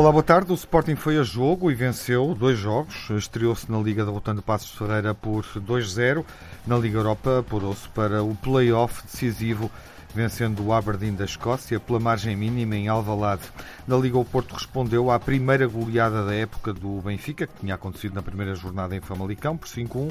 Olá, boa tarde. O Sporting foi a jogo e venceu dois jogos. Estreou-se na Liga derrotando Passos Ferreira por 2-0. Na Liga Europa apurou-se para o play-off decisivo vencendo o Aberdeen da Escócia pela margem mínima em Alvalade. Na Liga o Porto respondeu à primeira goleada da época do Benfica, que tinha acontecido na primeira jornada em Famalicão por 5-1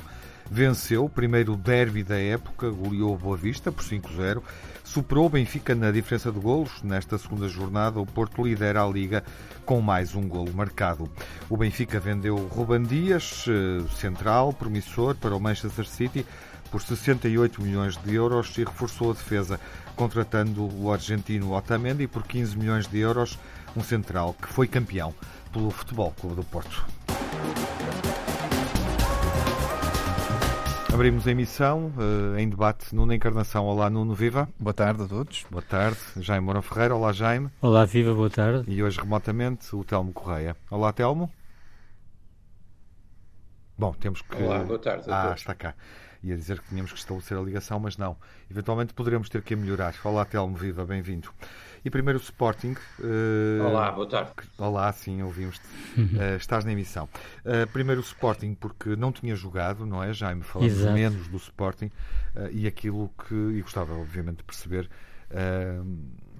venceu o primeiro derby da época, goleou o Boa Vista por 5-0, superou o Benfica na diferença de golos. Nesta segunda jornada, o Porto lidera a Liga com mais um golo marcado. O Benfica vendeu Ruban Dias, eh, central, promissor, para o Manchester City por 68 milhões de euros e reforçou a defesa, contratando o argentino Otamendi por 15 milhões de euros, um central que foi campeão pelo Futebol Clube do Porto. Abrimos a emissão uh, em debate Nuno Encarnação. Olá, Nuno Viva. Boa tarde a todos. Boa tarde. Jaime Moura Ferreira. Olá, Jaime. Olá, Viva. Boa tarde. E hoje, remotamente, o Telmo Correia. Olá, Telmo. Bom, temos que. Olá, boa tarde. Ah, todos. está cá. Ia dizer que tínhamos que estabelecer a ligação, mas não. Eventualmente poderemos ter que a melhorar. Olá, Telmo Viva. Bem-vindo. E primeiro o Sporting. Uh... Olá, boa tarde. Olá, sim, ouvimos-te. Uh, estás na emissão. Uh, primeiro o Sporting, porque não tinha jogado, não é? Já me falamos Exato. menos do Sporting e aquilo que. E gostava, obviamente, de perceber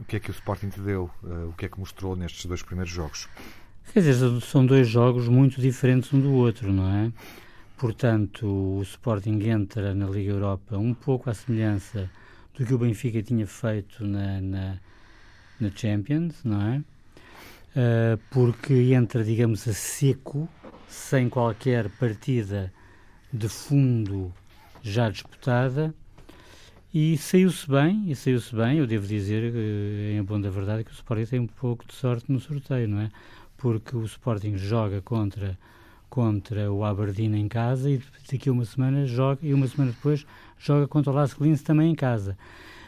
o que é que o Sporting te deu, o que é que mostrou nestes dois primeiros jogos. Quer dizer, são dois jogos muito diferentes um do outro, não é? Portanto, o Sporting entra na Liga Europa um pouco à semelhança do que o Benfica tinha feito na, na na Champions, não é? Uh, porque entra, digamos, a seco, sem qualquer partida de fundo já disputada, e saiu-se bem, e saiu-se bem, eu devo dizer, uh, em bom da verdade, que o Sporting tem um pouco de sorte no sorteio, não é? Porque o Sporting joga contra contra o Aberdeen em casa e daqui a uma semana joga e uma semana depois joga contra o Las Linz também em casa.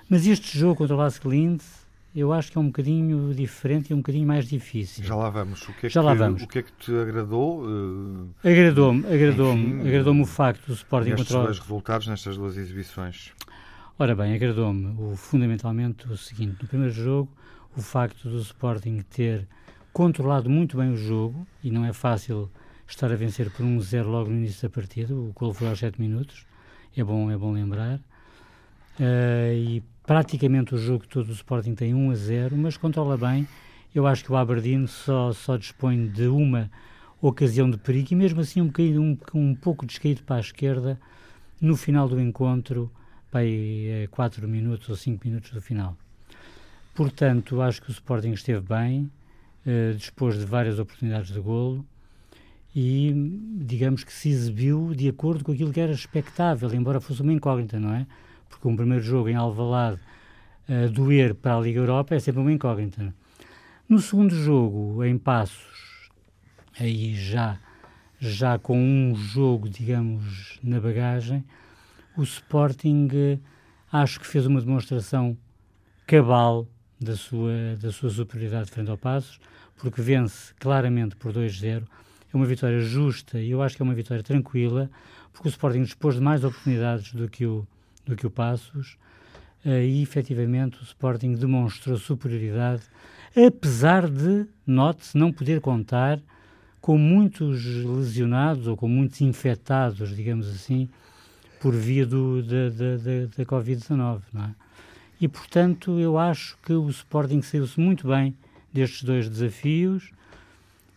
Mas este jogo contra o Las Linz eu acho que é um bocadinho diferente e um bocadinho mais difícil. Já lá vamos. O que é Já que, lá vamos. O que é que te agradou? Uh, agradou-me, agradou-me, agradou-me o facto do Sporting nestes dois resultados, nestas duas exibições. Ora bem, agradou-me o, fundamentalmente o seguinte, no primeiro jogo, o facto do Sporting ter controlado muito bem o jogo, e não é fácil estar a vencer por 1-0 logo no início da partida, o gol foi aos 7 minutos, é bom, é bom lembrar, uh, e praticamente o jogo todo o Sporting tem 1 a 0, mas controla bem. Eu acho que o Aberdeen só, só dispõe de uma ocasião de perigo e mesmo assim um, bocadinho, um, um pouco descaído para a esquerda no final do encontro, para 4 minutos ou 5 minutos do final. Portanto, acho que o Sporting esteve bem, eh, dispôs de várias oportunidades de golo e digamos que se exibiu de acordo com aquilo que era expectável, embora fosse uma incógnita, não é? porque um primeiro jogo em Alvalade uh, doer para a Liga Europa é sempre uma incógnita. No segundo jogo, em Passos, aí já, já com um jogo, digamos, na bagagem, o Sporting uh, acho que fez uma demonstração cabal da sua, da sua superioridade frente ao Passos, porque vence claramente por 2-0. É uma vitória justa e eu acho que é uma vitória tranquila, porque o Sporting dispôs de mais oportunidades do que o, do que o Passos, uh, e efetivamente o Sporting demonstrou superioridade, apesar de, note-se, não poder contar com muitos lesionados ou com muitos infectados, digamos assim, por via do, da, da, da, da Covid-19, não é? E, portanto, eu acho que o Sporting saiu-se muito bem destes dois desafios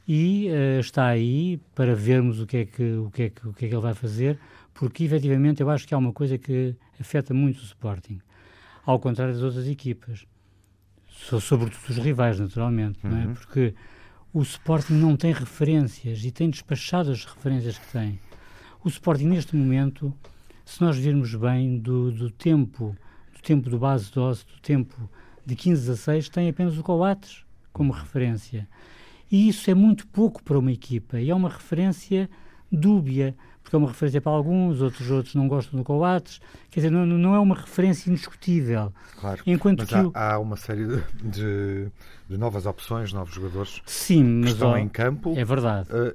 e uh, está aí para vermos o que, é que, o, que é que, o que é que ele vai fazer, porque efetivamente eu acho que há uma coisa que afeta muito o Sporting, ao contrário das outras equipas, sobretudo os rivais, naturalmente, uhum. não é? Uhum. Porque o Sporting não tem referências e tem despachado as referências que tem. O Sporting, neste momento, se nós virmos bem do, do tempo, tempo do base dose, do tempo de 15 a 6, tem apenas o Coates como referência. E isso é muito pouco para uma equipa e é uma referência dúbia porque é uma referência para alguns, outros outros não gostam do Coates, quer dizer, não, não é uma referência indiscutível. Claro, Enquanto mas que há, o... há uma série de, de, novas opções, novos jogadores Sim, mas, que estão ó, em campo. É verdade. Uh,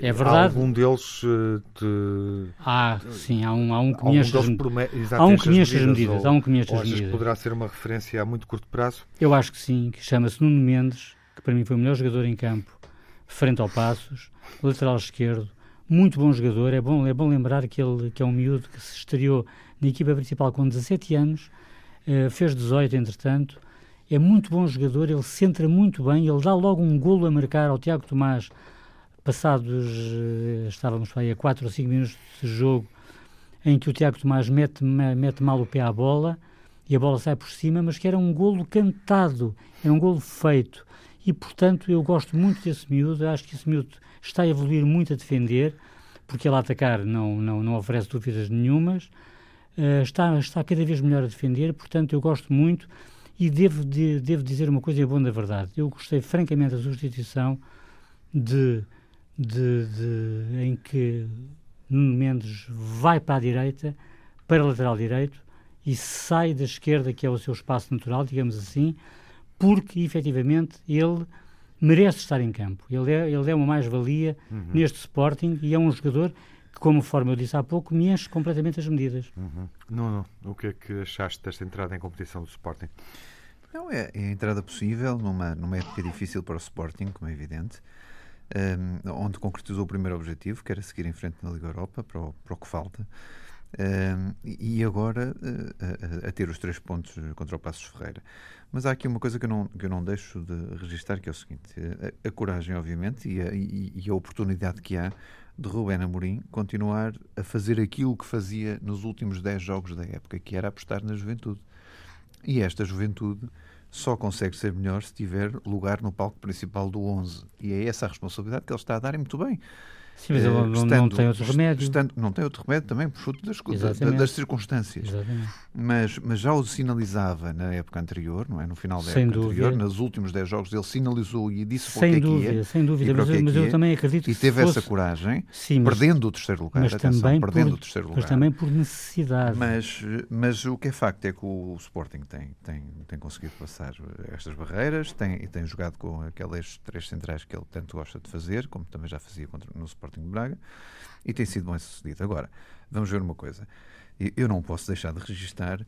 é verdade. Há algum deles uh, de... Ah, sim, há um, há um que me as medidas. Há um que me enche as medidas. Há um que me enche as medidas. poderá ser uma referência a muito curto prazo? Eu acho que sim, que chama-se Nuno Mendes, que para mim foi o melhor jogador em campo, frente ao Passos, lateral esquerdo, muito bom jogador. É bom, é bom lembrar que ele que é um miúdo que se estreou na equipa principal com 17 anos, uh, fez 18 entretanto. É muito bom jogador, ele centra muito bem, ele dá logo um golo a marcar ao Tiago Tomás, passados, uh, estávamos aí a 4 ou 5 minutos de jogo, em que o Tiago Tomás mete, mete mal o pé à bola e a bola sai por cima, mas que era um golo cantado, era um golo feito. E, portanto, eu gosto muito desse miúdo, acho que esse miúdo está a evoluir muito a defender, porque ele a atacar não, não, não oferece dúvidas nenhumas, uh, está, está cada vez melhor a defender, portanto, eu gosto muito e devo, de, devo dizer uma coisa boa da verdade. Eu gostei francamente da substituição de, de, de, em que Nuno Mendes vai para a direita, para a lateral direito, e sai da esquerda, que é o seu espaço natural, digamos assim, porque efetivamente ele merece estar em campo. Ele é, ele é uma mais-valia uhum. neste Sporting e é um jogador que, como forma eu disse há pouco, me enche completamente as medidas. Uhum. Não, não. O que é que achaste desta entrada em competição do Sporting? Não, é, é a entrada possível numa, numa época difícil para o Sporting, como é evidente, um, onde concretizou o primeiro objetivo, que era seguir em frente na Liga Europa, para o, para o que falta. Um, e agora uh, a, a, ter os três pontos contra o Passos Ferreira. Mas há aqui uma coisa que eu não, que eu não deixo de registrar, que é o seguinte: a, a coragem, obviamente, e a, e, e a, oportunidade que há de Rubén Amorim continuar a fazer aquilo que fazia nos últimos 10 jogos da época, que era apostar na juventude. E esta juventude só consegue ser melhor se tiver lugar no palco principal do 11. E é essa a responsabilidade que ele está a dar e muito bem. Sim, mas ele não, estando, não tem outro remédio. Estando, não tem outro remédio também, por fruto das, das circunstâncias. Mas, mas já o sinalizava na época anterior, não é? no final da sem época dúvida. anterior, nos últimos 10 jogos, ele sinalizou e disse sem que dúvida, é que ia. Sem dúvida, mas, eu, mas eu também acredito e que. E teve fosse... essa coragem, Sim, mas, perdendo o terceiro lugar. Mas atenção, também perdendo por, o terceiro lugar. Mas também por necessidade. Mas, mas o que é facto é que o Sporting tem, tem, tem conseguido passar estas barreiras, tem, tem jogado com aquelas três centrais que ele tanto gosta de fazer, como também já fazia contra, no Sporting de Braga e tem sido bem sucedido. Agora, vamos ver uma coisa. Eu não posso deixar de registar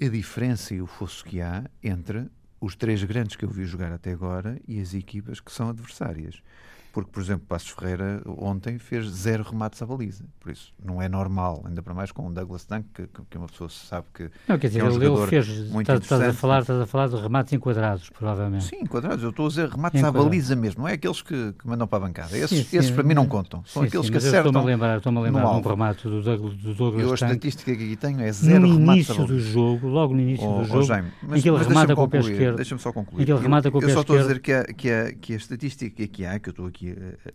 a diferença e o fosso que há entre os três grandes que eu vi jogar até agora e as equipas que são adversárias porque, por exemplo, Passos Ferreira ontem fez zero remates à baliza. Por isso, não é normal, ainda para mais com o Douglas Dunk, que, que uma pessoa sabe que. Não, quer dizer, é um ele, fez. Muito estás, estás, a falar, estás a falar de remates enquadrados, provavelmente. Sim, enquadrados. Eu estou a dizer remates à baliza mesmo, não é aqueles que, que mandam para a bancada. Esses, sim, esses para mim não contam. São sim, aqueles que acertam. Estou-me a lembrar, estou a lembrar de um remate do, Douglas, do Douglas Eu a estatística que aqui tenho é zero no remates início do jogo, logo no início oh, do jogo, oh, Jaime, mas, aquele mas remata com o pé esquerdo. Deixa-me só concluir. Aquele remata com o pé esquerdo. Eu só estou a dizer que a, que a estatística que há, que eu estou aqui,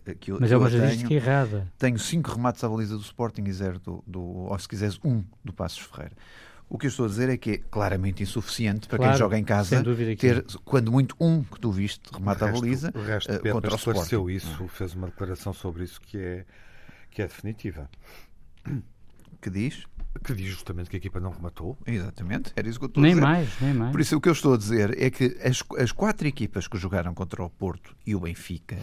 aqui que Mas é uma estatística errada. Tenho cinco remates à baliza do Sporting e zero do, do ou se quiseres, um do Passos Ferreira. O que eu estou a dizer é que é claramente insuficiente para claro, quem joga em casa ter, quando muito, um que tu viste remata a baliza o resto, uh, contra o Sporting. isso, fez uma declaração sobre isso que é, que é definitiva. Que diz? Que diz justamente que a equipa não rematou. Exatamente, era isso que eu estou nem a dizer. Mais, nem mais. Por isso o que eu estou a dizer é que as, as quatro equipas que jogaram contra o Porto e o Benfica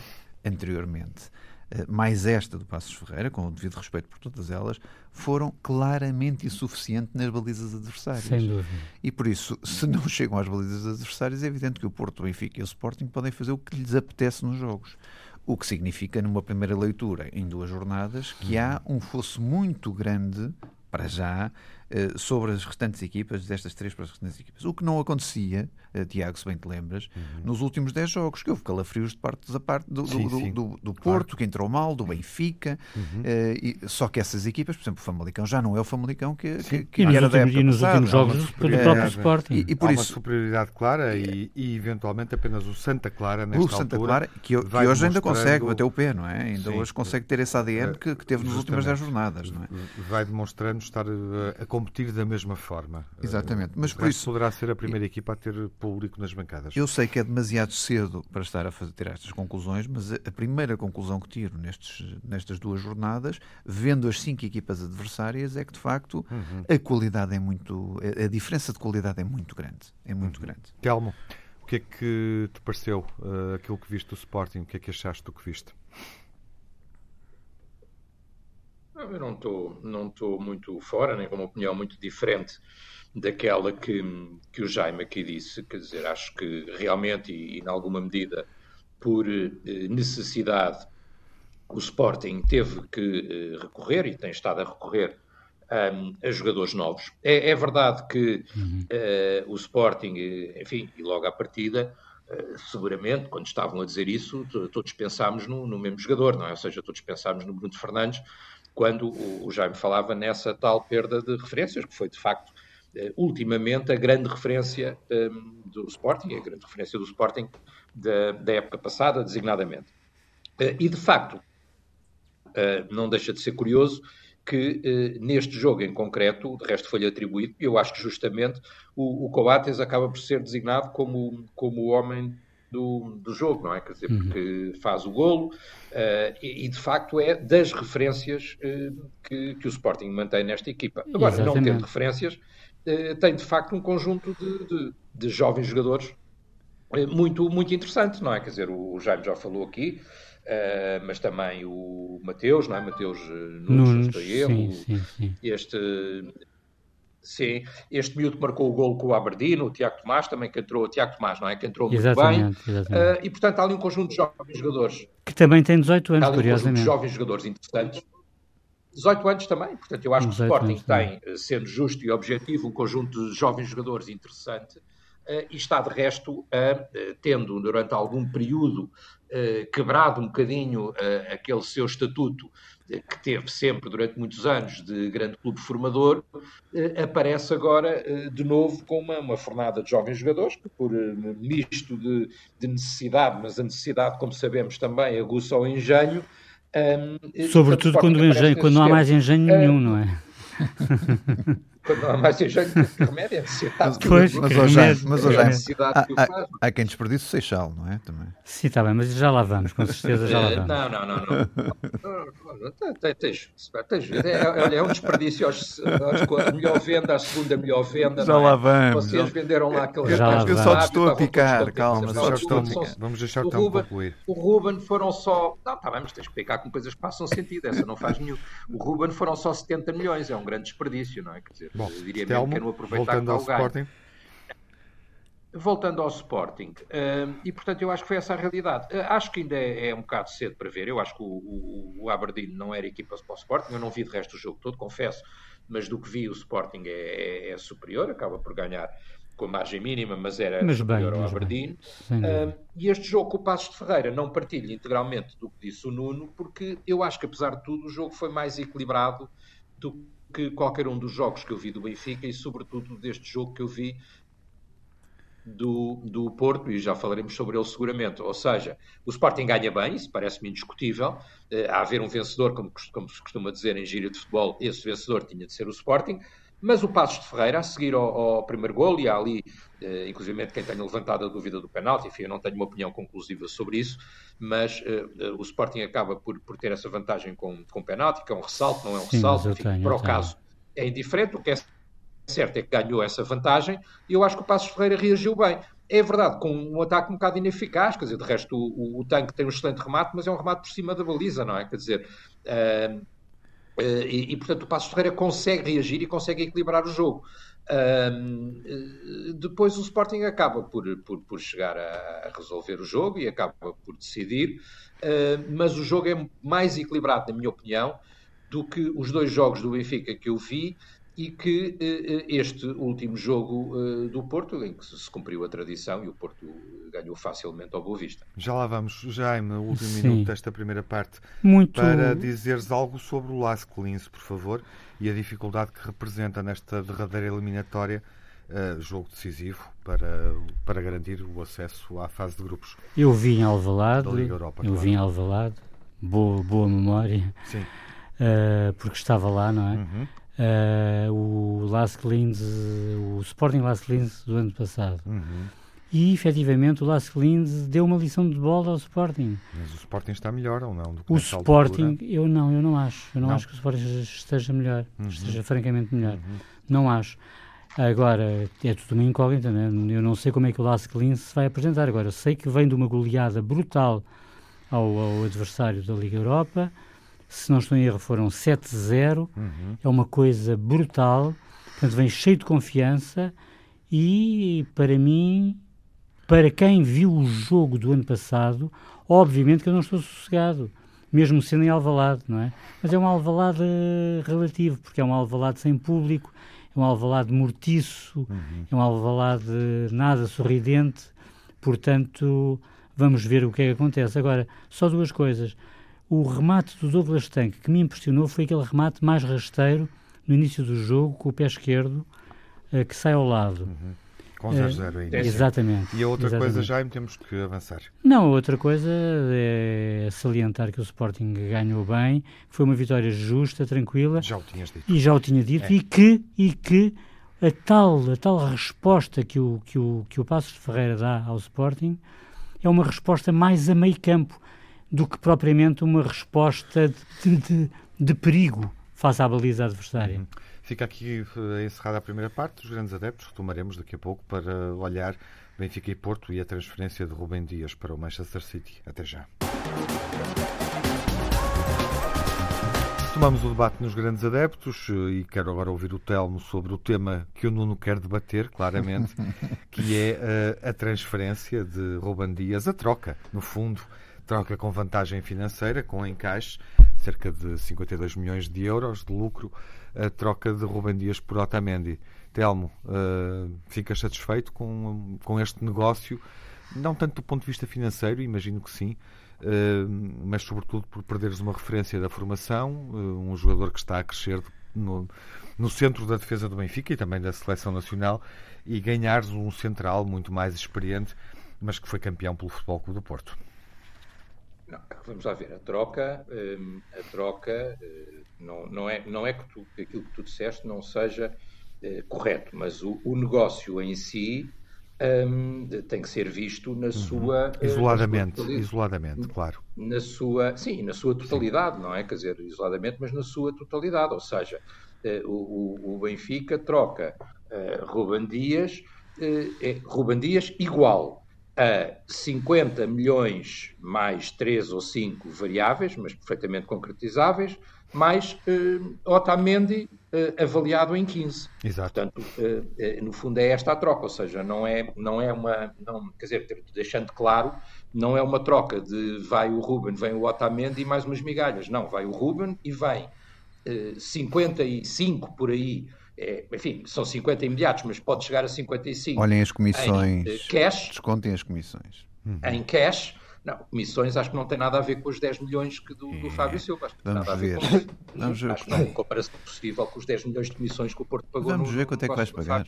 anteriormente eh, mais esta do Passos Ferreira, com o devido respeito por todas elas, foram claramente insuficientes nas balizas adversárias. Sem dúvida. E por isso, se não chegam às balizas adversárias, é evidente que o Porto, o Benfica e o Sporting podem fazer o que lhes apetece nos jogos. O que significa, numa primeira leitura, em duas jornadas, que há um fosso muito grande, para já, eh, sobre as restantes equipas, destas três para as restantes equipas. O que não acontecia, Tiago, se bem te lembras, uhum. nos últimos 10 jogos, que houve calafrios de parte a parte do, sim, do, sim. do, do Porto, claro. que entrou mal, do Benfica, uhum. uh, e, só que essas equipas, por exemplo, o Famalicão já não é o Famalicão que, que, que era últimos, da época E nos passada. últimos jogos do próprio Sporting. E, e por Há isso, uma superioridade clara e, e, eventualmente apenas o Santa Clara nesta o Santa altura, Clara, que, que hoje ainda consegue bater o pé, não é? Ainda sim, hoje consegue ter esse ADN que, que teve nas últimas 10 jornadas, não é? Vai demonstrando estar a competir da mesma forma. Exatamente. Mas por isso poderá ser a primeira equipa a ter público nas bancadas. Eu sei que é demasiado cedo para estar a fazer, tirar estas conclusões, mas a primeira conclusão que tiro nestes, nestas duas jornadas, vendo as cinco equipas adversárias, é que de facto uhum. a qualidade é muito. A diferença de qualidade é muito grande. É muito uhum. grande. Telmo, o que é que te pareceu uh, aquilo que viste do Sporting? O que é que achaste do que viste? Eu não estou não estou muito fora, nem com uma opinião muito diferente daquela que, que o Jaime aqui disse. Quer dizer, acho que realmente, e, e em alguma medida, por necessidade, o Sporting teve que recorrer, e tem estado a recorrer, um, a jogadores novos. É, é verdade que uhum. uh, o Sporting, enfim, e logo à partida, uh, seguramente, quando estavam a dizer isso, todos pensámos no, no, mesmo jogador, não é? Ou seja, todos pensámos no Bruno Fernandes, quando o, o Jaime falava nessa tal perda de referências, que foi de facto, ultimamente, a grande referência um, do Sporting, a grande referência do Sporting da, da época passada, designadamente. e de facto, não deixa de ser curioso que eh, neste jogo em concreto, de resto foi-lhe atribuído, e eu acho que justamente o, o Coates acaba por ser designado como, como o homem do, do jogo, não é? Quer dizer, porque uhum. faz o golo uh, e, e, de facto é das referências uh, que, que o Sporting mantém nesta equipa. Agora, Exatamente. não tendo referências, uh, tem de facto um conjunto de, de, de jovens jogadores muito, muito interessante, não é? Quer dizer, o, Jaime já falou aqui, Uh, mas também o Mateus, não é? Mateus eh, Nunes, estou eu, sim, sim, sim. este sim, este miúdo que marcou o gol com o Aberdeen, o Tiago Tomás também que entrou, o Tiago Tomás, não é? Que entrou muito exatamente, bem. Exatamente. Uh, e portanto há ali um conjunto de jovens jogadores. Que também tem 18 anos, há ali um curiosamente. de jovens jogadores interessantes. 18 anos também, portanto eu acho que o Sporting tem, sendo justo e objetivo, um conjunto de jovens jogadores interessante uh, e está de resto uh, tendo durante algum período eh, quebrado um bocadinho aquele seu estatuto eh, que teve sempre durante muitos anos de grande clube formador, aparece agora de novo com uma, uma fornada de jovens jogadores que, por misto de, de, necessidade, mas a necessidade, como sabemos, também aguça o engenho. Um, Sobretudo quando, engenho, quando não há mais engenho nenhum, não é? quando não há mais engenho que remédio, é necessidade pois, mas, mas, hoje, mas hoje há, há, há, quem desperdice o Seixal, não é? Também. Sim, está bem, mas já lá vamos, com certeza já lá vamos. Não, não, não. não. Tens, tens, é, é um desperdício aos, aos, a melhor venda, a segunda melhor venda. Já lá vamos. Vocês venderam lá aquele já lá Eu só estou a picar, calma. Só estou Vamos deixar o Ruben, concluir. O Ruben foram só... Não, está bem, mas tens que picar com coisas que façam sentido. Essa não faz nenhum. O Ruben foram só 70 milhões, é um grande desperdício, não é? Quer dizer, Bom, diria Telmo, mesmo que não aproveitar voltando ao Sporting. Voltando ao Sporting, uh, e portanto eu acho que foi essa a realidade. Uh, acho que ainda é, é, um bocado cedo para ver. Eu acho que o, o, o, Aberdeen não era equipa para o Sporting. Eu não vi de resto o jogo todo, confesso, mas do que vi, o Sporting é, é, é superior, acaba por ganhar com a margem mínima, mas era mas superior bem, ao Aberdeen. Uh, e este jogo com o Passos de Ferreira não partilho integralmente do que disse o Nuno, porque eu acho que apesar de tudo o jogo foi mais equilibrado do que qualquer um dos jogos que eu vi do Benfica e, sobretudo, deste jogo que eu vi do, do Porto, e já falaremos sobre ele seguramente. Ou seja, o Sporting ganha bem, isso parece-me indiscutível. Há haver um vencedor, como, como se costuma dizer em gíria de futebol, esse vencedor tinha de ser o Sporting. Mas o Passos de Ferreira, a seguir ao, ao primeiro gol, e há ali, eh, inclusive quem tenha levantado a dúvida do penalti, enfim, eu não tenho uma opinião conclusiva sobre isso, mas eh, eh o Sporting acaba por, por ter essa vantagem com, com penalti, que é um ressalto, não é um Sim, ressalto, enfim, tenho, para o caso é indiferente, o que é certo é que ganhou essa vantagem, e eu acho que o Passos Ferreira reagiu bem. É verdade, com um ataque um bocado ineficaz, quer dizer, de resto o, o, o tanque tem um excelente remate, mas é um remate por cima da baliza, não é? Quer dizer, Uh, e, e, portanto, o Passos Ferreira consegue reagir e consegue equilibrar o jogo. Uh, depois o Sporting acaba por, por, por chegar a, a, resolver o jogo e acaba por decidir, uh, mas o jogo é mais equilibrado, na minha opinião, do que os dois jogos do Benfica que eu vi e que uh, este último jogo uh, do Porto, em que se cumpriu a tradição e o Porto ganhou facilmente ao Boa Vista. Já lá vamos, Jaime, o último Sim. minuto desta primeira parte, Muito... para dizeres algo sobre o Las Clins, por favor, e a dificuldade que representa nesta derradeira eliminatória uh, jogo decisivo para, para garantir o acesso à fase de grupos. Eu vi em Alvalade, Europa, eu claro. vi em Alvalade, boa, boa memória, porque estava lá, não é? Uhum uh, o Las Clins, o Sporting Las Clins do ano passado. Uhum. E efetivamente o Las Clins deu uma lição de bola ao Sporting. Mas o Sporting está melhor ou não? o Sporting, eu não, eu não acho. Eu não, não, acho que o Sporting esteja melhor, uhum. esteja francamente melhor. Uhum. Não acho. Agora, é tudo uma incógnita, né? eu não sei como é que o Las Clins se vai apresentar. Agora, sei que vem de uma goleada brutal ao, ao adversário da Liga Europa se não estou em erro, foram 7-0. Uhum. É uma coisa brutal. Portanto, vem cheio de confiança e, para mim, para quem viu o jogo do ano passado, obviamente que eu não estou sossegado, mesmo sendo em Alvalade, não é? Mas é um Alvalade relativo, porque é um Alvalade sem público, é um Alvalade mortiço, uhum. é um Alvalade nada sorridente, portanto, vamos ver o que é que acontece. Agora, só duas coisas. O remate do Douglas Tank que me impressionou foi aquele remate mais rasteiro no início do jogo, com o pé esquerdo, uh, que sai ao lado. Uhum. Com 0-0 uh, ainda. Exatamente. E a outra exatamente. coisa já temos que avançar. Não, a outra coisa é salientar que o Sporting ganhou bem, foi uma vitória justa, tranquila. Já o tinhas dito. E já o tinha dito, é. e que, e que a tal, a tal resposta que o, que, o, que o Passos de Ferreira dá ao Sporting é uma resposta mais a meio campo do que propriamente uma resposta de, de, de perigo face à baliza adversária. Uhum. Fica aqui uh, encerrada a primeira parte dos grandes adeptos. Retomaremos daqui a pouco para olhar Benfica e Porto e a transferência de Rubem Dias para o Manchester City. Até já. Tomamos o debate nos grandes adeptos eh, e quero agora ouvir o Telmo sobre o tema que o Nuno quer debater, claramente, que é uh, a transferência de Ruben Dias, a troca, no fundo, troca com vantagem financeira, com encaixe, cerca de 52 milhões de euros de lucro, a troca de Ruben Dias por Otamendi. Telmo, uh, ficas satisfeito com, com este negócio? Não tanto do ponto de vista financeiro, imagino que sim, uh, mas sobretudo por perderes uma referência da formação, uh, um jogador que está a crescer no, no centro da defesa do Benfica e também da seleção nacional, e ganhares um central muito mais experiente, mas que foi campeão pelo Futebol Clube do Porto. Não, vamos lá ver, a troca, hum, a troca hum, não, não, é, não é que, tu, que aquilo que tu disseste não seja eh, correto, mas o, o, negócio em si um, tem que ser visto na uhum. sua eh, isoladamente, sua isoladamente, claro. Na sua, sim, na sua totalidade, sim. não é? Quer dizer, isoladamente, mas na sua totalidade, ou seja, eh, o, o, Benfica troca uh, Ruben Dias, uh, é, Ruben Dias igual a 50 milhões mais 3 ou 5 variáveis, mas perfeitamente concretizáveis, mais uh, Otamendi uh, avaliado em 15. Exato. Portanto, uh, no fundo é esta a troca, ou seja, não é, não é uma, não, quer dizer, deixando claro, não é uma troca de vai o Ruben, vem o Otamendi e mais umas migalhas. Não, vai o Ruben e vem 55 por aí é, enfim, são 50 imediatos, mas pode chegar a 55. Olhem as comissões. Em cash. Descontem as comissões. Uhum. Em cash. Não, comissões acho que não tem nada a ver com os 10 milhões que do, do é. Fábio Silva. Acho que Vamos nada ver. A ver com Vamos ver. Acho que não é comparação possível com os 10 milhões de comissões que o Porto pagou Vamos no, ver quanto é que vais pagar.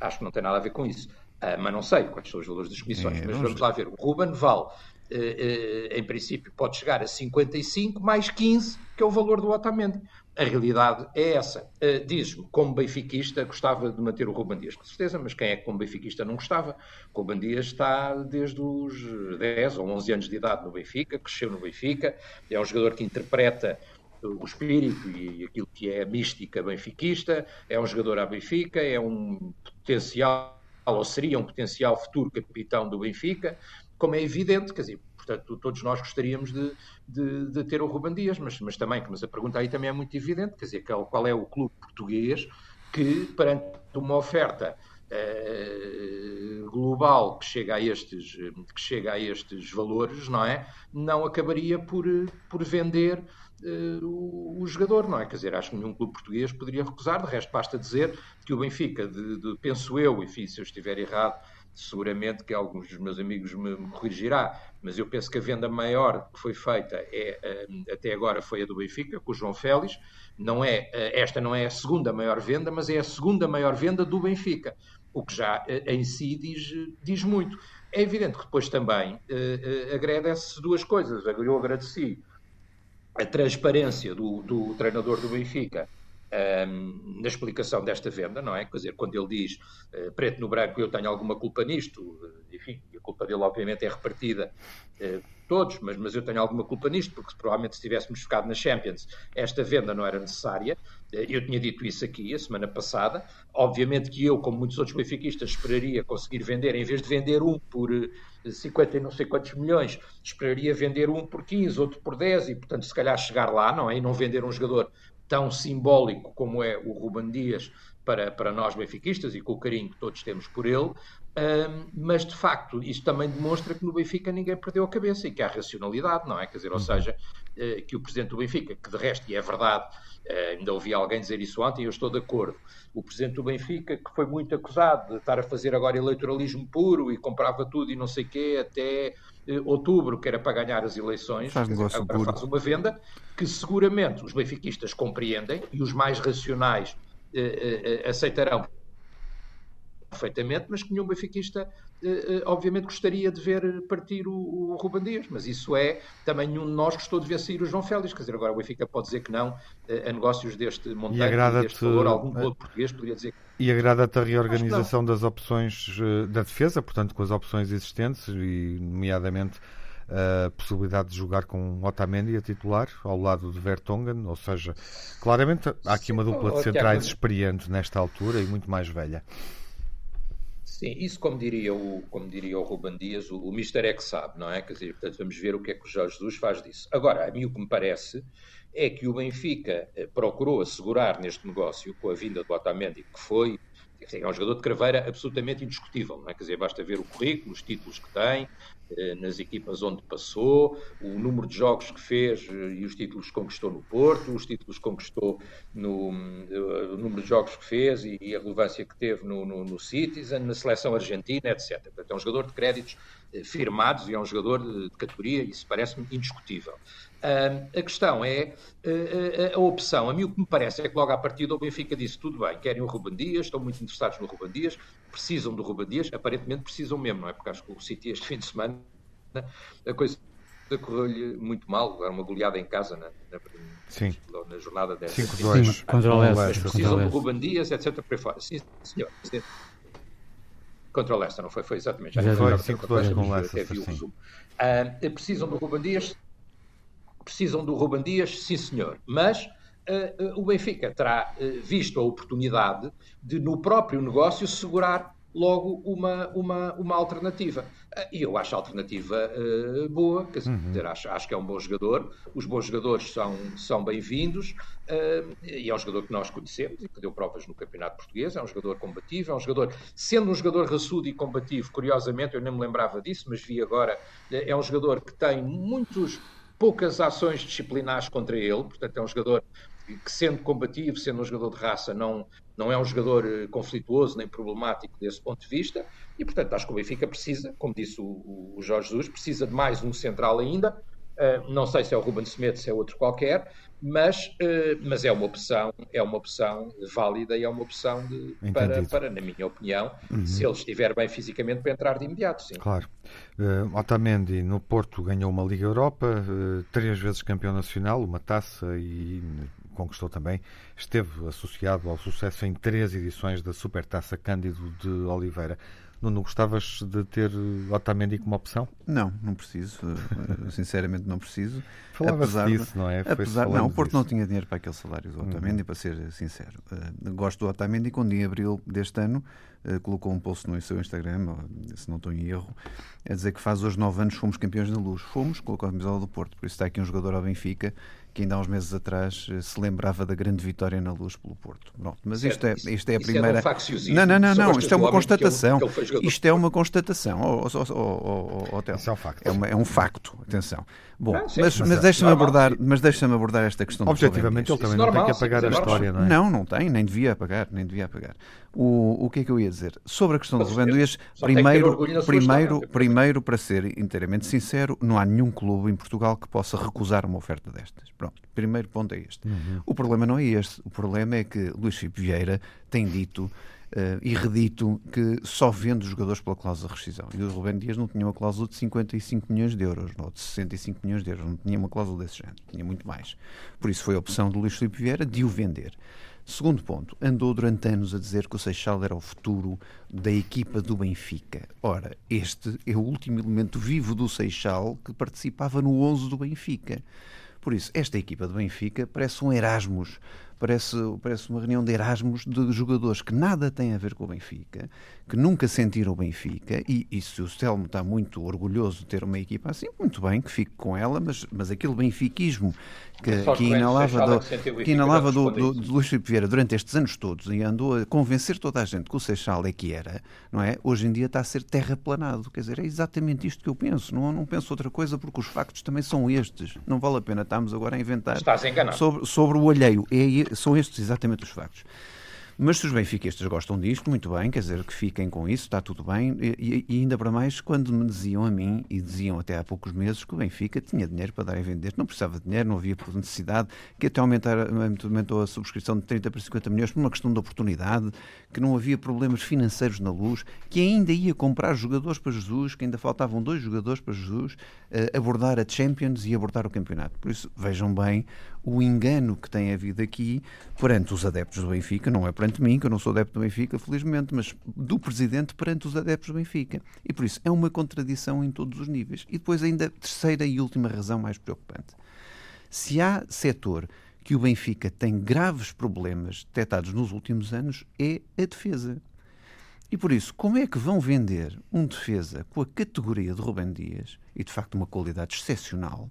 Acho que não tem nada a ver com isso. Uh, mas não sei quais são os valores das comissões. É, mas vamos, vamos lá ver. O Ruben vale, uh, uh, em princípio, pode chegar a 55 mais 15, que é o valor do Otamendi. A realidade é essa. Uh, Diz-me, como benfiquista, gostava de manter o Ruben Dias, com certeza, mas quem é que como benfiquista não gostava? O Dias está desde os 10 ou 11 anos de idade no Benfica, cresceu no Benfica, é um jogador que interpreta o espírito e aquilo que é a mística benfiquista, é um jogador à Benfica, é um potencial, ou seria um potencial futuro capitão do Benfica, como é evidente, quer dizer, Portanto, todos nós gostaríamos de, de, de, ter o Ruben Dias, mas, mas também, mas a pergunta aí também é muito evidente, quer dizer, qual é o clube português que, perante uma oferta uh, global que chega, a estes, que chega a estes valores, não é? Não acabaria por, por vender uh, o, o, jogador, não é? Quer dizer, acho que nenhum clube português poderia recusar, de resto basta dizer que o Benfica, de, de, penso eu, enfim, se eu estiver errado, seguramente que alguns dos meus amigos me, me corrigirá, mas eu penso que a venda maior que foi feita é, eh, até agora foi a do Benfica, com o João Félix. Não é, eh, esta não é a segunda maior venda, mas é a segunda maior venda do Benfica, o que já eh, em si diz, diz muito. É evidente que depois também uh, agradece duas coisas. Eu agradeci a transparência do, do treinador do Benfica um, na explicação desta venda, não é? Quer dizer, quando ele diz uh, preto no branco, eu tenho alguma culpa nisto, uh, enfim, a culpa dele obviamente é repartida uh, todos, mas, mas eu tenho alguma culpa nisto, porque provavelmente se tivéssemos ficado na Champions, esta venda não era necessária. Eu tinha dito isso aqui a semana passada. Obviamente que eu, como muitos outros benfiquistas, esperaria conseguir vender, em vez de vender um por 50 e não sei quantos milhões, esperaria vender um por 15, outro por 10 e, portanto, se calhar chegar lá, não é? E não vender um jogador tão simbólico como é o Ruben Dias para, para nós benfiquistas e com o carinho que todos temos por ele, Um, mas de facto, isto também demonstra que no Benfica ninguém perdeu a cabeça e que há racionalidade, não é? Quer dizer, ou uhum. seja, uh, que o presidente do Benfica, que de resto, e é verdade, uh, ainda ouvi alguém dizer isso ontem e eu estou de acordo, o presidente do Benfica, que foi muito acusado de estar a fazer agora eleitoralismo puro e comprava tudo e não sei o quê, até outubro, que era para ganhar as eleições, faz, dizer, agora faz uma venda que seguramente os benfiquistas compreendem e os mais racionais aceitarão perfeitamente, mas que nenhum benfiquista, eh, eh, obviamente, gostaria de ver partir o, o Ruben Dias. Mas isso é, também nenhum de nós gostou de ver sair o João Félix. Quer dizer, agora o Benfica pode dizer que não eh, a negócios deste montante, deste valor. Algum clube português poderia dizer que e agrada-te a reorganização das opções da defesa, portanto, com as opções existentes, e nomeadamente a possibilidade de jogar com Otamendi a titular ao lado de Vertonghen, ou seja, claramente há aqui uma dupla de centrais experiente nesta altura e muito mais velha. Sim, isso como diria o, como diria o Ruben Dias, o, o Mister é que sabe, não é? Quer dizer, portanto, vamos ver o que é que o Jorge Jesus faz disso. Agora, a mim o que me parece é que o Benfica eh, procurou assegurar neste negócio, com a vinda do Otamendi, que foi é um jogador de craveira absolutamente indiscutível, não é? Quer dizer, basta ver o currículo, os títulos que tem, nas equipas onde passou, o número de jogos que fez eh, e os títulos que conquistou no Porto, os títulos que conquistou no eh, o número de jogos que fez e, a relevância que teve no, no, no Citizen, na seleção argentina, etc. Portanto, é um jogador de créditos firmados e é um jogador de categoria, isso parece-me indiscutível. Uh, a questão é uh, a, a, opção. A mim o que me parece é que logo à partida o Benfica disse tudo bem, querem o Ruben Dias, estão muito interessados no Ruben Dias, precisam do Ruben Dias, aparentemente precisam mesmo, não é? Porque acho que o City este fim de semana a coisa correu-lhe muito mal, era uma goleada em casa na, na, Sim. na jornada dessa. 5-2 contra o Leicester. Precisam do Ruben Dias, etc. Por fora. Sim, senhor. Contra o Leicester, não foi? Foi exatamente. Já foi 5-2 com o Leicester, sim. Uh, precisam do Ruben Dias, precisam do Ruben Dias, sim senhor, mas uh, uh, o Benfica terá uh, visto a oportunidade de, no próprio negócio, segurar logo uma, uma, uma alternativa. E eu acho a alternativa uh, boa, quer dizer, uhum. acho, acho que é um bom jogador, os bons jogadores são, são bem-vindos, uh, e é um jogador que nós conhecemos e que deu provas no Campeonato Português, é um jogador combativo, é um jogador, sendo um jogador raçudo e combativo, curiosamente, eu nem me lembrava disso, mas vi agora, é um jogador que tem muitos poucas ações disciplinares contra ele, portanto é um jogador que sendo combativo, sendo um jogador de raça, não, não é um jogador eh, conflituoso nem problemático desse ponto de vista, e portanto acho que o Benfica precisa, como disse o, o Jorge Jesus, precisa de mais um central ainda, não sei se é o Ruben Semedo, se é outro qualquer, mas, uh, mas é uma opção, é uma opção válida e é uma opção de, para, para, na minha opinião, uhum. se ele estiver bem fisicamente, para entrar de imediato, sim. Claro. Uh, Otamendi no Porto ganhou uma Liga Europa, uh, três vezes campeão nacional, uma taça e conquistou também, esteve associado ao sucesso em três edições da Supertaça Cândido de Oliveira. Nuno, gostavas de ter Otamendi como opção? Não, não preciso. Eh, sinceramente, não preciso. Falava-se disso, não é? Apesar, não, o Porto disso. não tinha dinheiro para aquele salário do uhum. Otamendi, uhum. para ser sincero. Uh, gosto do Otamendi quando em abril deste ano uh, colocou um post no seu Instagram, se não estou em erro, a dizer que faz hoje nove anos fomos campeões na luz. Fomos com a camisola do Porto. Por isso está aqui um jogador ao Benfica que ainda há uns meses atrás eh, se lembrava da grande vitória na luz pelo Porto. Pronto, mas isto é, isto é a primeira. É não, não, não, não, isto é uma constatação. Isto é uma constatação, oh, oh, oh, oh, Isso é um facto. É, uma, é um facto, atenção. Bom, ah, mas, mas, mas deixa-me abordar, mas deixa abordar esta questão Objetivamente, ele também não tem que apagar a história, não é? Não, não tem, nem devia apagar, nem devia apagar. O, o que é que eu ia dizer? Sobre a questão do Rubén Dias, primeiro, primeiro, primeiro, para ser inteiramente sincero, não há nenhum clube em Portugal que possa recusar uma oferta destas. Pronto, primeiro ponto é este. Uhum. O problema não é este. O problema é que Luís Filipe Vieira tem dito uh, e redito que só vende os jogadores pela cláusula de rescisão. E o Rubén Dias não tinha uma cláusula de 55 milhões de euros, ou de 65 milhões de euros, não tinha uma cláusula desse género, tinha muito mais. Por isso foi a opção do Luís Filipe Vieira de o vender. Segundo ponto, andou durante anos a dizer que o Seixal era o futuro da equipa do Benfica. Ora, este é o último elemento vivo do Seixal que participava no 11 do Benfica. Por isso, esta equipa do Benfica parece um Erasmus parece, parece uma reunião de Erasmus de jogadores que nada têm a ver com o Benfica, que nunca sentiram o Benfica, e, e se o Stelmo está muito orgulhoso de ter uma equipa assim, muito bem, que fique com ela, mas, mas aquele benfiquismo que, que inalava, do, que, que inalava do, do, do Luís Filipe Vieira durante estes anos todos e andou a convencer toda a gente que o Seixal é que era, não é? Hoje em dia está a ser terraplanado. Quer dizer, é exatamente isto que eu penso. Não, não penso outra coisa porque os factos também são estes. Não vale a pena estarmos agora a inventar sobre, sobre o alheio. É, são estes exatamente os factos. Mas se os benfiquistas gostam disto, muito bem, quer dizer, que fiquem com isso, está tudo bem. E, e, ainda para mais quando me diziam a mim, e diziam até há poucos meses, que o Benfica tinha dinheiro para dar e vender, não precisava de dinheiro, não havia necessidade, que até aumentar, aumentou a subscrição de 30 para 50 milhões por uma questão de oportunidade, que não havia problemas financeiros na luz, que ainda ia comprar jogadores para Jesus, que ainda faltavam dois jogadores para Jesus, uh, abordar a Champions e abordar o campeonato. Por isso, vejam bem o engano que tem havido aqui perante os adeptos do Benfica, não é perante mim, que eu não sou adepto do Benfica, felizmente, mas do Presidente perante os adeptos do Benfica. E por isso é uma contradição em todos os níveis. E depois, ainda, terceira e última razão mais preocupante. Se há setor que o Benfica tem graves problemas detectados nos últimos anos, é a defesa. E por isso, como é que vão vender um defesa com a categoria de Rubem Dias e de facto uma qualidade excepcional?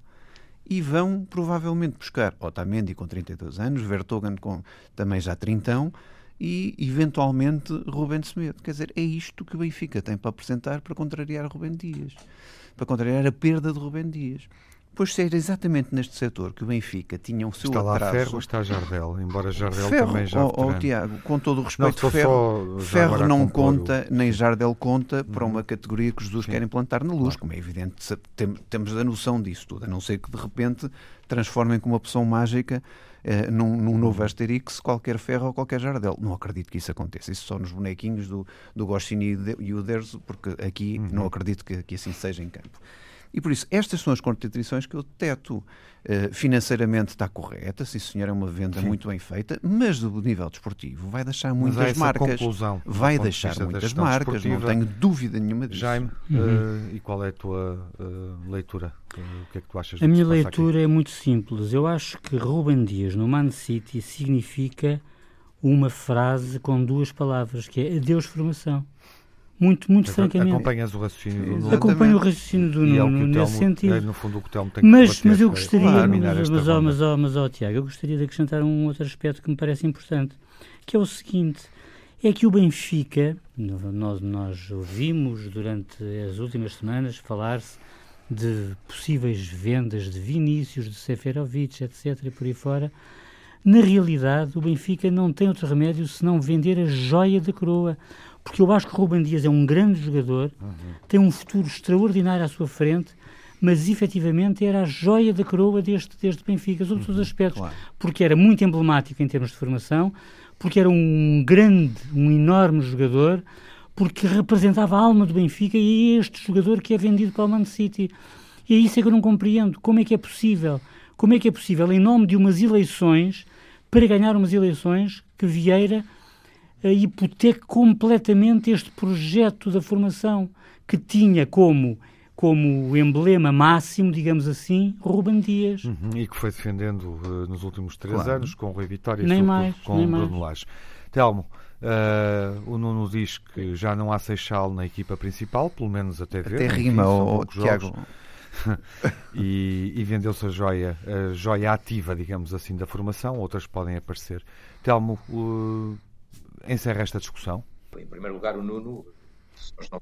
E vão provavelmente buscar Otamendi com 32 anos, Vertogen com também já 30 e eventualmente Rubem Semedo. Quer dizer, é isto que o Benfica tem para apresentar para contrariar Rubem Dias, para contrariar a perda de Rubem Dias. Pois ser exatamente neste setor que o Benfica tinha o seu está lá atraso. Ferro ou está Jardel? Embora Jardel Ferro, também já oh, oh, Tiago, com todo o respeito, não, Ferro, Ferro não conta, o... nem Jardel conta para uma categoria que os Jesus querem plantar na luz, como é evidente, temos a noção disso tudo, a não ser que de repente transformem com uma opção mágica eh, num, num, novo Asterix qualquer Ferro ou qualquer Jardel. Não acredito que isso aconteça. Isso só nos bonequinhos do, do Goscinny e o Derzo, porque aqui uhum. não acredito que, que assim seja em campo. E por isso, estas são as contradições que eu deteto. Uh, financeiramente está correta, sim senhor, é uma venda Sim. muito bem feita, mas do nível desportivo vai deixar muitas marcas. Conclusão, vai deixar muitas marcas, não tenho dúvida nenhuma disso. Jaime, uhum. uh, e qual é a tua uh, leitura? O que é que tu achas? A minha leitura aqui? é muito simples. Eu acho que Ruben Dias no Man City significa uma frase com duas palavras, que é adeus formação muito, muito francamente. Acompanhas o raciocínio do Nuno. Acompanho o raciocínio do é Nuno, nesse sentido. É, no fundo, o que tem mas, mas eu gostaria, mas, mas, ó, mas, ó, mas ó, Tiago, eu gostaria de acrescentar um outro aspecto que me parece importante, que é o seguinte, é que o Benfica, nós, nós ouvimos durante as últimas semanas falar-se de possíveis vendas de Vinícius, de Seferovic, etc., e por aí fora, na realidade, o Benfica não tem outro remédio senão vender a joia da coroa porque eu acho que o Ruben Dias é um grande jogador, uhum. tem um futuro extraordinário à sua frente, mas efetivamente era a joia da coroa deste, deste Benfica, sob todos os uhum, aspectos, claro. porque era muito emblemático em termos de formação, porque era um grande, um enorme jogador, porque representava a alma do Benfica e é este jogador que é vendido para o Man City. E é isso é que eu não compreendo. Como é que é possível? Como é que é possível, em nome de umas eleições, para ganhar umas eleições, que Vieira hipoteca completamente este projeto da formação que tinha como como emblema máximo, digamos assim, Ruben Dias. Uhum, e que foi defendendo uh, nos últimos três claro. anos com o Rui Vitória nem e mais, com nem Bruno. Lage. Telmo, uh, o Nuno diz que já não há Seixal na equipa principal, pelo menos até ver. Até rima, o Tiago. e, e vendeu-se a joia, a joia ativa, digamos assim, da formação. Outras podem aparecer. Telmo, uh, encerra esta discussão? Em primeiro lugar, o Nuno,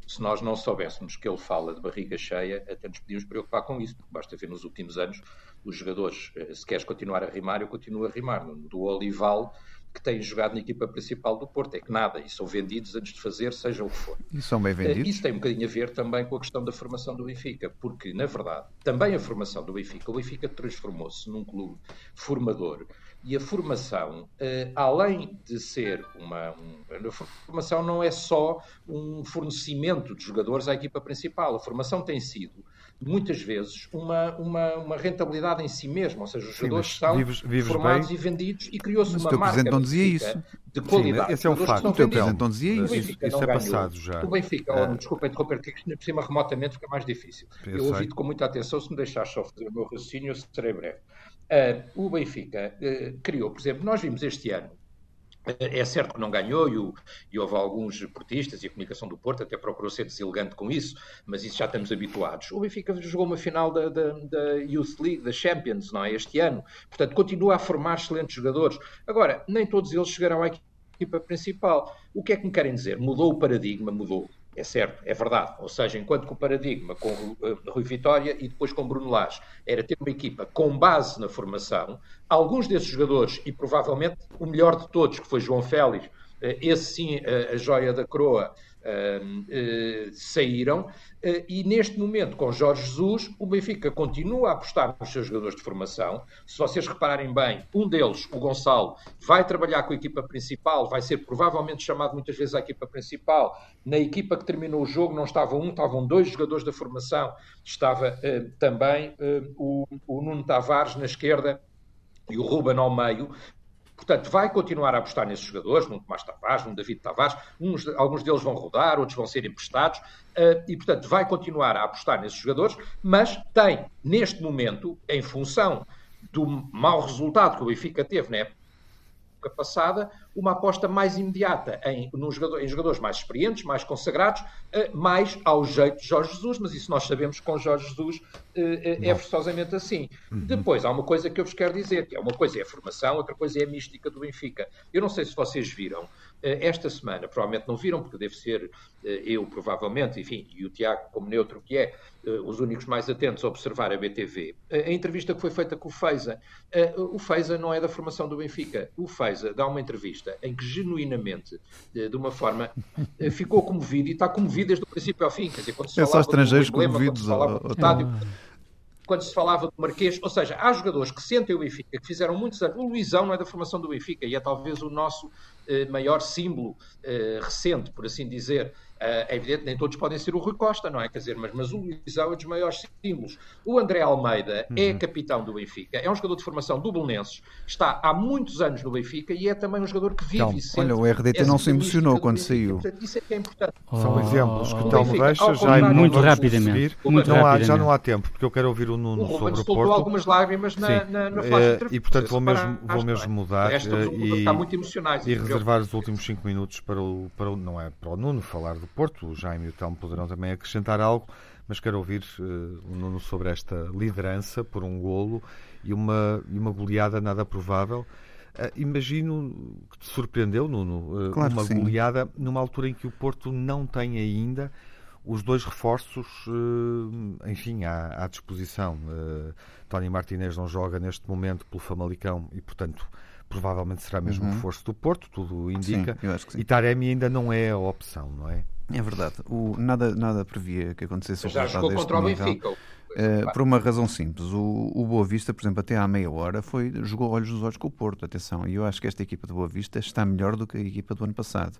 se nós não soubéssemos que ele fala de barriga cheia, até nos podíamos preocupar com isso, porque basta ver nos últimos anos os jogadores, eh, se queres continuar a rimar, eu continuo a rimar. Do Olival, que têm jogado na equipa principal do Porto, é que nada, e são vendidos antes de fazer, seja o que for. E são bem vendidos? Eh, isso tem um bocadinho a ver também com a questão da formação do Benfica, porque, na verdade, também a formação do Benfica, o Benfica transformou-se num clube formador e a formação, eh, além de ser uma. Um, a formação não é só um fornecimento de jogadores à equipa principal. A formação tem sido, muitas vezes, uma, uma, uma rentabilidade em si mesma. Ou seja, os jogadores são vives, vives formados bem. e vendidos e criou-se uma marca não dizia isso. de qualidade. Sim, esse é um facto. O teu Presidente não dizia isso. Isso, isso é passado já. O Benfica, oh, desculpa interromper, que por cima remotamente fica mais difícil. Eu, eu ouvi-te com muita atenção. Se me deixares só fazer o meu raciocínio, eu serei breve. o Benfica criou, por exemplo, nós vimos este ano é certo que não ganhou e, o, e, houve alguns portistas e a comunicação do Porto até procurou ser deselegante com isso, mas isso já estamos habituados. O Benfica jogou uma final da, da, da Youth League, da Champions, não é? Este ano. Portanto, continua a formar excelentes jogadores. Agora, nem todos eles chegarão à equipa principal. O que é que me querem dizer? Mudou o paradigma, mudou. É certo, é verdade. Ou seja, enquanto que o paradigma com Rui Vitória e depois com Bruno Lage era ter uma equipa com base na formação, alguns desses jogadores, e provavelmente o melhor de todos, que foi João Félix, eh, esse sim, a joia da coroa, uh, saíram. Uh, e neste momento, com Jorge Jesus, o Benfica continua a apostar nos seus jogadores de formação. Se vocês repararem bem, um deles, o Gonçalo, vai trabalhar com a equipa principal, vai ser provavelmente chamado muitas vezes à equipa principal. Na equipa que terminou o jogo não estava um, estavam dois jogadores da formação. Estava uh, também o, o Nuno Tavares na esquerda e o Ruben ao meio, Portanto, vai continuar a apostar nesses jogadores, no Tomás Tavares, no David Tavares, uns, alguns deles vão rodar, outros vão ser emprestados, uh, e, portanto, vai continuar a apostar nesses jogadores, mas tem, neste momento, em função do mau resultado que o Benfica teve na época época passada, uma aposta mais imediata em, jogador, em jogadores mais experientes, mais consagrados, uh, mais ao jeito de Jorge Jesus, mas isso nós sabemos que com Jorge Jesus uh, é forçosamente assim. Uhum. Depois, há uma coisa que eu vos quero dizer, que é uma coisa é a formação, outra coisa é a mística do Benfica. Eu não sei se vocês viram, esta semana, provavelmente não viram, porque deve ser eu, provavelmente, enfim, e o Tiago, como neutro que é, os únicos mais atentos a observar a BTV, a entrevista que foi feita com o Feiza. O Feiza não é da formação do Benfica. O Feiza dá uma entrevista em que genuinamente, de uma forma, ficou comovido e está comovido desde o princípio ao fim. Quer dizer, quando se é só estrangeiros comovidos. Quando se falava do quando se falava do Marquês, ou seja, há jogadores que sentem o Benfica, que fizeram muitos anos. O Luizão não é da formação do Benfica e é talvez o nosso eh, maior símbolo eh, recente, por assim dizer. Uh, é evidente, nem todos podem ser o Rui Costa, não é? Quer dizer, mas, mas o Luizão é dos maiores símbolos. O André Almeida é uhum. é capitão do Benfica, é um jogador de formação do Belenenses, está há muitos anos no Benfica e é também um jogador que vive então, e sente. Olha, o RDT não se emocionou quando saiu. Portanto, isso é que é importante. Oh, São exemplos que Telmo deixa, já muito rapidamente. Muito não há, já não há tempo, porque eu quero ouvir o Nuno o sobre o Porto. algumas lágrimas na, na, na flash é, E portanto vou mesmo, vou mesmo mudar eh, e, e reservar os últimos 5 minutos para o, para o, não é para o Nuno falar do Porto, o Jaime e o Telmo poderão também acrescentar algo, mas quero ouvir uh, o Nuno sobre esta liderança por um golo e uma, e uma goleada nada provável. Uh, imagino que te surpreendeu, Nuno, uh, claro uma goleada numa altura em que o Porto não tem ainda os dois reforços, enfim, à, à disposição. Tony Martinez não joga neste momento pelo Famalicão e, portanto, provavelmente será mesmo uhum. o reforço do Porto, tudo indica. Sim, e Taremi ainda não é a opção, não é? É verdade. O, nada, nada previa que acontecesse Já jogou contra o Benfica. Uh, por uma razão simples. O, o Boa Vista, por exemplo, até à meia hora foi, jogou olhos nos olhos com o Porto. Atenção, e eu acho que esta equipa do Boa Vista está melhor do que a equipa do ano passado.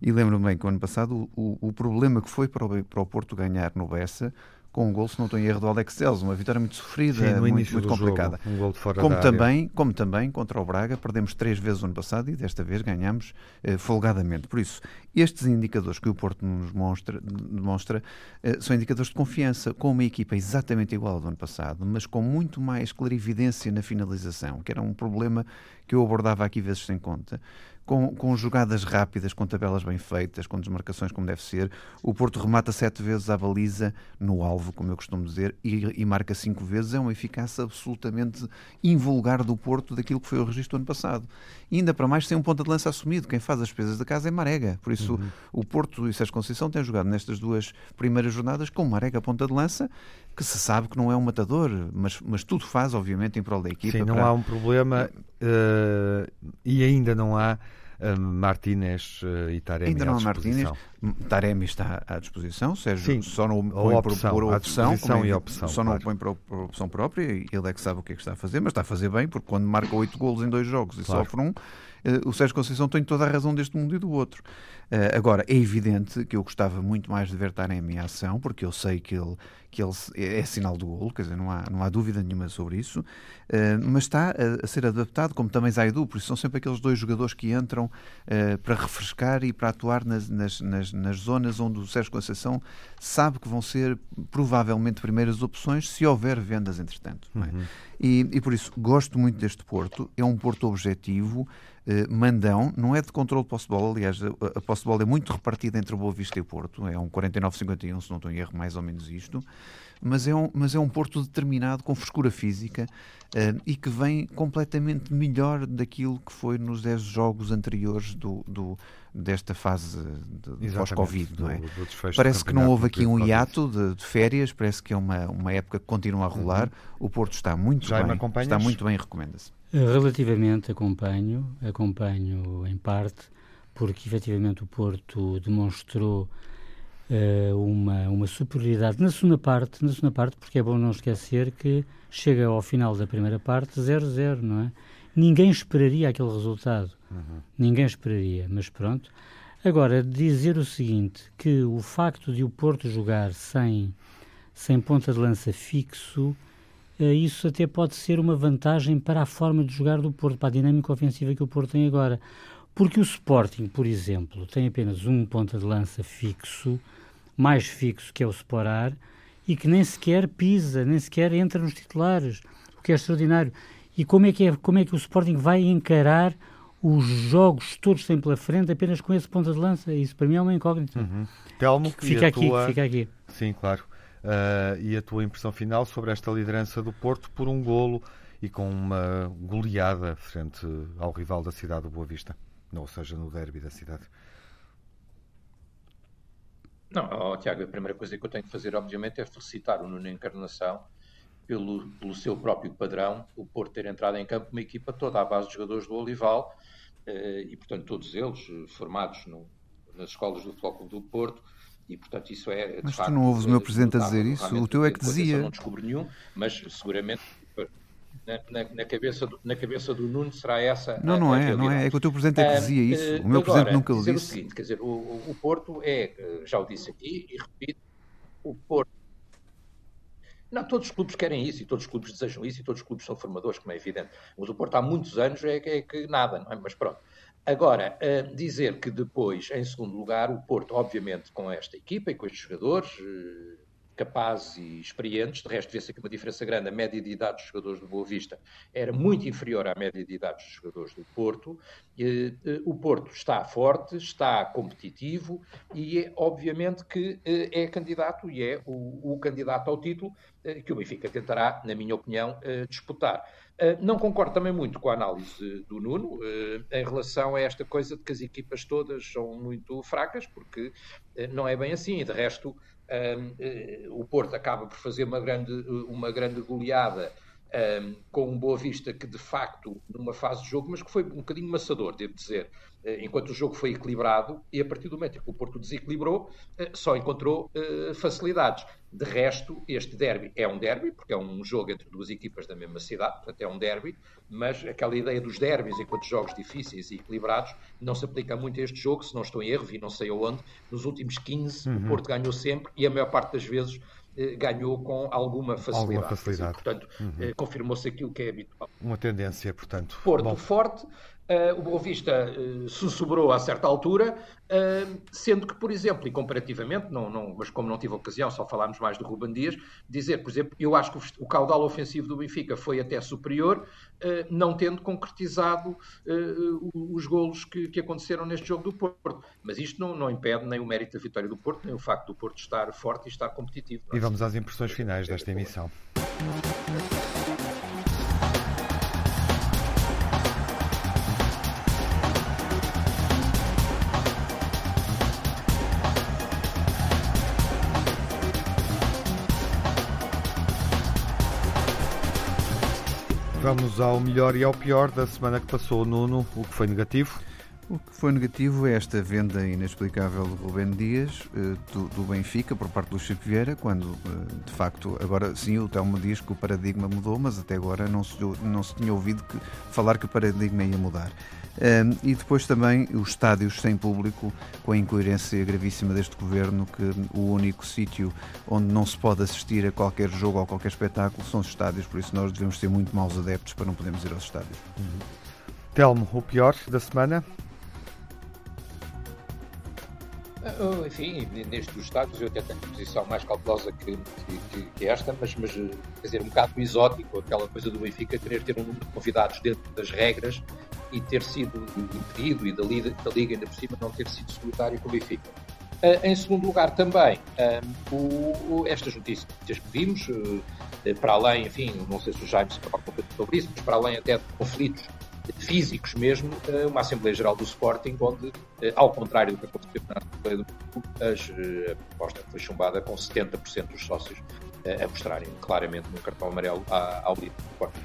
E lembro-me bem que o ano passado o, o, problema que foi para o, para o Porto ganhar no Bessa com um gol, se não estou em erro, do Alex Celso, uma vitória muito sofrida, Sim, muito, muito complicada. Jogo, um como também, como também contra o Braga, perdemos três vezes o ano passado e desta vez ganhamos eh, folgadamente. Por isso, estes indicadores que o Porto nos mostra, demonstra eh, são indicadores de confiança, com uma equipa exatamente igual ao do ano passado, mas com muito mais clarividência na finalização, que era um problema que eu abordava aqui vezes sem conta com, com jogadas rápidas, com tabelas bem feitas, com desmarcações como deve ser. O Porto remata sete vezes à baliza no alvo, como eu costumo dizer, e, e marca cinco vezes. É uma eficácia absolutamente invulgar do Porto daquilo que foi o registro do ano passado. E ainda para mais, sem um ponta de lança assumido. Quem faz as despesas da casa é Marega. Por isso, uhum. o Porto e Sérgio Conceição têm jogado nestas duas primeiras jornadas com Marega ponta de lança, que se sabe que não é um matador, mas, mas tudo faz, obviamente, em prol da equipa. Sim, não para... há um problema uh, e ainda não há Martínez e Taremi Ainda não há Martínez. Taremi está à disposição. Sérgio Sim, só não o põe opção, por, por opção. Como, e opção só não o põe por, por, opção própria. Ele é que sabe o que é que está a fazer, mas está a fazer bem, porque quando marca oito golos em dois jogos e claro. sofre um, o Sérgio Conceição tem toda a razão deste mundo e do outro. Uh, agora, é evidente que eu gostava muito mais de ver Taremi em ação, porque eu sei que ele, que ele é, é sinal do golo, quer dizer, não há, não há dúvida nenhuma sobre isso, uh, mas está a, a, ser adaptado, como também Zaidu, por isso são sempre aqueles dois jogadores que entram uh, para refrescar e para atuar nas, nas, nas, nas, zonas onde o Sérgio Conceição sabe que vão ser provavelmente primeiras opções se houver vendas entretanto. É? Uhum. E, e por isso gosto muito deste Porto, é um Porto objetivo, eh, mandão, não é de controle de posse de bola, aliás, a, posse de bola é muito repartida entre o Boa Vista e o Porto, é um 49-51, se não estou em erro, mais ou menos isto, mas é um, mas é um Porto determinado, com frescura física uh, e que vem completamente melhor daquilo que foi nos 10 jogos anteriores do, do desta fase de, de pós-Covid, não é? Do, do parece que não houve aqui um hiato de, de, férias, parece que é uma, uma época que continua a rolar, uhum. o Porto está muito Já bem, está muito bem, recomenda-se. Relativamente acompanho, acompanho em parte, porque efetivamente o Porto demonstrou uma, uma superioridade na segunda parte, na segunda parte, porque é bom não esquecer que chega ao final da primeira parte 0-0, não é? Ninguém esperaria aquele resultado. Uhum. Ninguém esperaria, mas pronto. Agora, dizer o seguinte, que o facto de o Porto jogar sem, sem ponta de lança fixo eh, isso até pode ser uma vantagem para a forma de jogar do Porto, para a dinâmica ofensiva que o Porto tem agora. Porque o Sporting, por exemplo, tem apenas um ponta de lança fixo, mais fixo que é o Sporar, e que nem sequer pisa, nem sequer entra nos titulares, o que é extraordinário. E como é que, é, como é que o Sporting vai encarar os jogos todos que tem pela frente apenas com esse ponta de lança? Isso para mim é uma incógnita. Uhum. Telmo, fica aqui, tua... fica aqui. Sim, claro. Uh, e a tua impressão final sobre esta liderança do Porto por um golo e com uma goleada frente ao rival da cidade do Boa Vista, ou seja, no derby da cidade. Não, oh, Tiago, a primeira coisa que eu tenho que fazer, obviamente, é felicitar o Nuno Encarnação pelo, pelo seu próprio padrão, o Porto ter entrado em campo uma equipa toda à base de jogadores do Olival, eh, e portanto todos eles eh, formados no, nas escolas do Clube do Porto, e, portanto, isso é. Mas facto, tu não ouves o meu presidente a dizer isso? O teu é que dizia. Não descobri nenhum, mas seguramente na, na, na, cabeça do, na cabeça do Nuno será essa. Não, não é, não é. É que o teu presidente é que dizia isso. o meu agora, presidente nunca o disse. o seguinte, quer dizer, o, o Porto é, já o disse aqui e repito, o Porto. Não, todos os clubes querem isso e todos os clubes desejam isso e todos os clubes são formadores, como é evidente. Mas o Porto há muitos anos é, é que nada, não é? Mas pronto. Agora, uh, dizer que depois, em segundo lugar, o Porto, obviamente, com esta equipa e com estes jogadores uh, capazes e experientes, de resto, vê-se aqui uma diferença grande. A média de idade dos jogadores do Boa Vista era muito inferior à média de idade dos jogadores do Porto. Uh, o Porto está forte, está competitivo e é, obviamente, que é candidato e é o, o candidato ao título que o Benfica tentará, na minha opinião, disputar. Eh, não concordo também muito com a análise do Nuno eh, em relação a esta coisa de que as equipas todas são muito fracas, porque eh, não é bem assim. De resto, o Porto acaba por fazer uma grande, uma grande goleada um, com um Boa Vista que, de facto, numa fase de jogo, mas que foi um bocadinho maçador, devo dizer, uh, enquanto o jogo foi equilibrado, e a partir do momento que o Porto desequilibrou, uh, só encontrou uh, facilidades. De resto, este derby é um derby, porque é um jogo entre duas equipas da mesma cidade, portanto é um derby, mas aquela ideia dos derbys enquanto jogos difíceis e equilibrados não se aplica muito a este jogo, se não estou em erro, vi não sei aonde, nos últimos 15 uhum. o Porto ganhou sempre e a maior parte das vezes eh, ganhou com alguma facilidade. Alguma facilidade. portanto, uhum. Eh, confirmou-se aquilo que é habitual. Uma tendência, portanto. Porto Bom. forte, Uh, o Boa Vista uh, sussurrou a certa altura, uh, sendo que, por exemplo, e comparativamente, não, não, mas como não tive ocasião, só falámos mais do Ruban Dias, dizer, por exemplo, eu acho que o, o caudal ofensivo do Benfica foi até superior, não tendo concretizado os golos que, que, aconteceram neste jogo do Porto. Mas isto não, não, impede nem o mérito da vitória do Porto, nem o facto do Porto estar forte e estar competitivo. É? E vamos às impressões finais desta emissão. Vamos ao melhor e ao pior da semana que passou, Nuno. O que foi negativo? O que foi negativo é esta venda inexplicável de Rubén Dias eh, do, do, Benfica por parte do Chico Vieira, quando eh, de facto, agora sim, o Telmo diz que o paradigma mudou, mas até agora não se, não se tinha ouvido que, falar que o paradigma ia mudar. Um, e depois também os estádios sem público, com a incoerência gravíssima deste governo, que o único sítio onde não se pode assistir a qualquer jogo ou qualquer espetáculo são os estádios, por isso nós devemos ter muito maus adeptos para não podermos ir aos estádios. Uhum. Telmo, o pior da semana? Ah, enfim, nestes estádios eu até tenho posição mais cautelosa que, que, que, esta, mas, mas quer dizer, um bocado exótico, aquela coisa do Benfica querer ter um número de convidados dentro das regras e ter sido impedido e da Liga, da Liga ainda por cima não ter sido solitário com o Benfica. Uh, em segundo lugar, também, um, o, o, estas notícias que vimos, uh, para além, enfim, não sei se o Jaime se fala sobre isso, mas para além até de conflitos físicos mesmo, uh, uma Assembleia Geral do Sporting, onde, ao contrário do que aconteceu na Assembleia do Clube, a proposta foi chumbada com 70% dos sócios a mostrarem claramente um cartão amarelo ao líder do Sporting.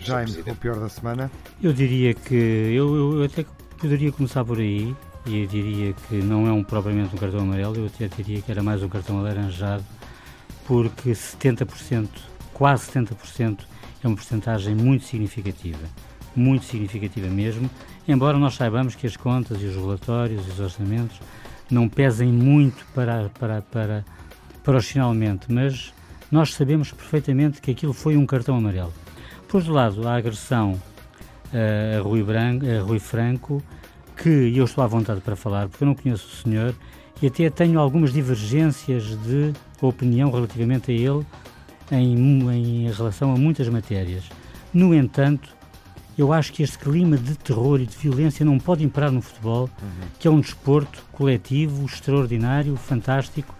Jaime, o pior da semana? Eu diria que. Eu, eu até poderia começar por aí. E eu diria que não é um, propriamente um cartão amarelo, eu até diria que era mais um cartão alaranjado, porque 70%, quase 70%, é uma porcentagem muito significativa. Muito significativa mesmo, embora nós saibamos que as contas e os relatórios e os orçamentos não pesem muito para, para, para, finalmente, mas nós sabemos perfeitamente que aquilo foi um cartão amarelo. Por outro lado, a agressão uh, a, Rui Branco, a Rui Franco, que eu estou à vontade para falar, porque eu não conheço o senhor e até tenho algumas divergências de opinião relativamente a ele em, em relação a muitas matérias. No entanto, eu acho que este clima de terror e de violência não pode imperar no futebol, uhum. que é um desporto coletivo, extraordinário, fantástico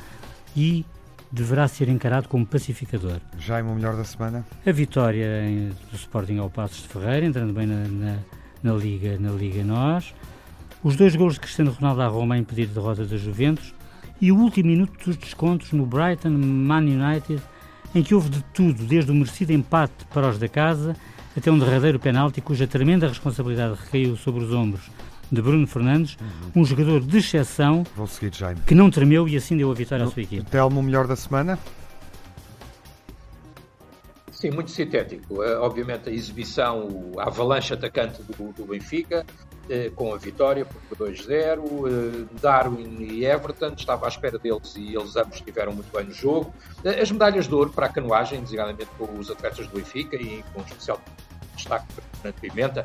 e deverá ser encarado como pacificador. Já é o melhor da semana? A vitória do Sporting ao Passos de Ferreira, entrando bem na, na, na, Liga, na Liga Nós. Os dois gols de Cristiano Ronaldo à Roma a impedir a derrota da Juventus. E o último minuto dos descontos no Brighton Man United, em que houve de tudo, desde o merecido empate para os da casa até um derradeiro penalti cuja tremenda responsabilidade recaiu sobre os ombros de Bruno Fernandes, uhum. um jogador de exceção seguir, que não tremeu e assim deu a vitória no, à sua equipe. Telmo, o melhor da semana? Sim, muito sintético. Uh, obviamente a exibição, a avalanche atacante do, do Benfica, uh, com a vitória por 2-0. Uh, Darwin e Everton, estava à espera deles e eles ambos estiveram muito bem no jogo. as medalhas de ouro para a canoagem, designadamente com os atletas do Benfica e com especial destaque para Fernando Pimenta,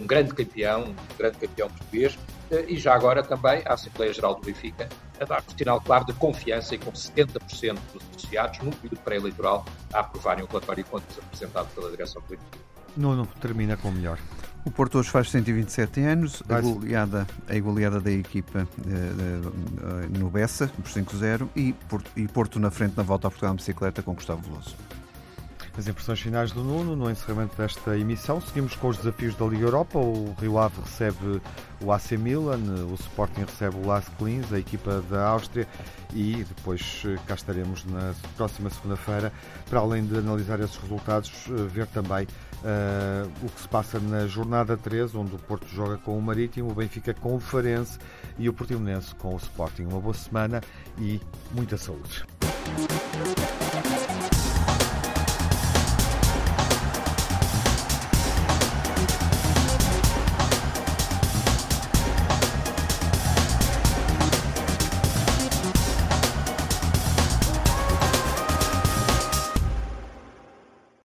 um grande campeão, um grande campeão português, eh, e já agora também a Assembleia Geral do Benfica a dar um sinal claro de confiança e com 70% dos associados num período pré-eleitoral a aprovarem o relatório de contas apresentado pela direção política. Nuno, termina com o melhor. O Porto hoje faz 127 anos, a goleada, a goleada da equipa eh, no Bessa, por 5-0, e Porto, e Porto na frente na volta a Portugal em bicicleta com Gustavo Veloso. As impressões finais do Nuno no encerramento desta emissão. Seguimos com os desafios da Liga Europa. O Rio Ave recebe o AC Milan, o Sporting recebe o Las Klins, a equipa da Áustria, e depois eh, cá estaremos na próxima segunda-feira para além de analisar esses resultados, eh, ver também uh, o que se passa na jornada 3, onde o Porto joga com o Marítimo, o Benfica com o Farense e o Portimonense com o Sporting. Uma boa semana e muita saúde.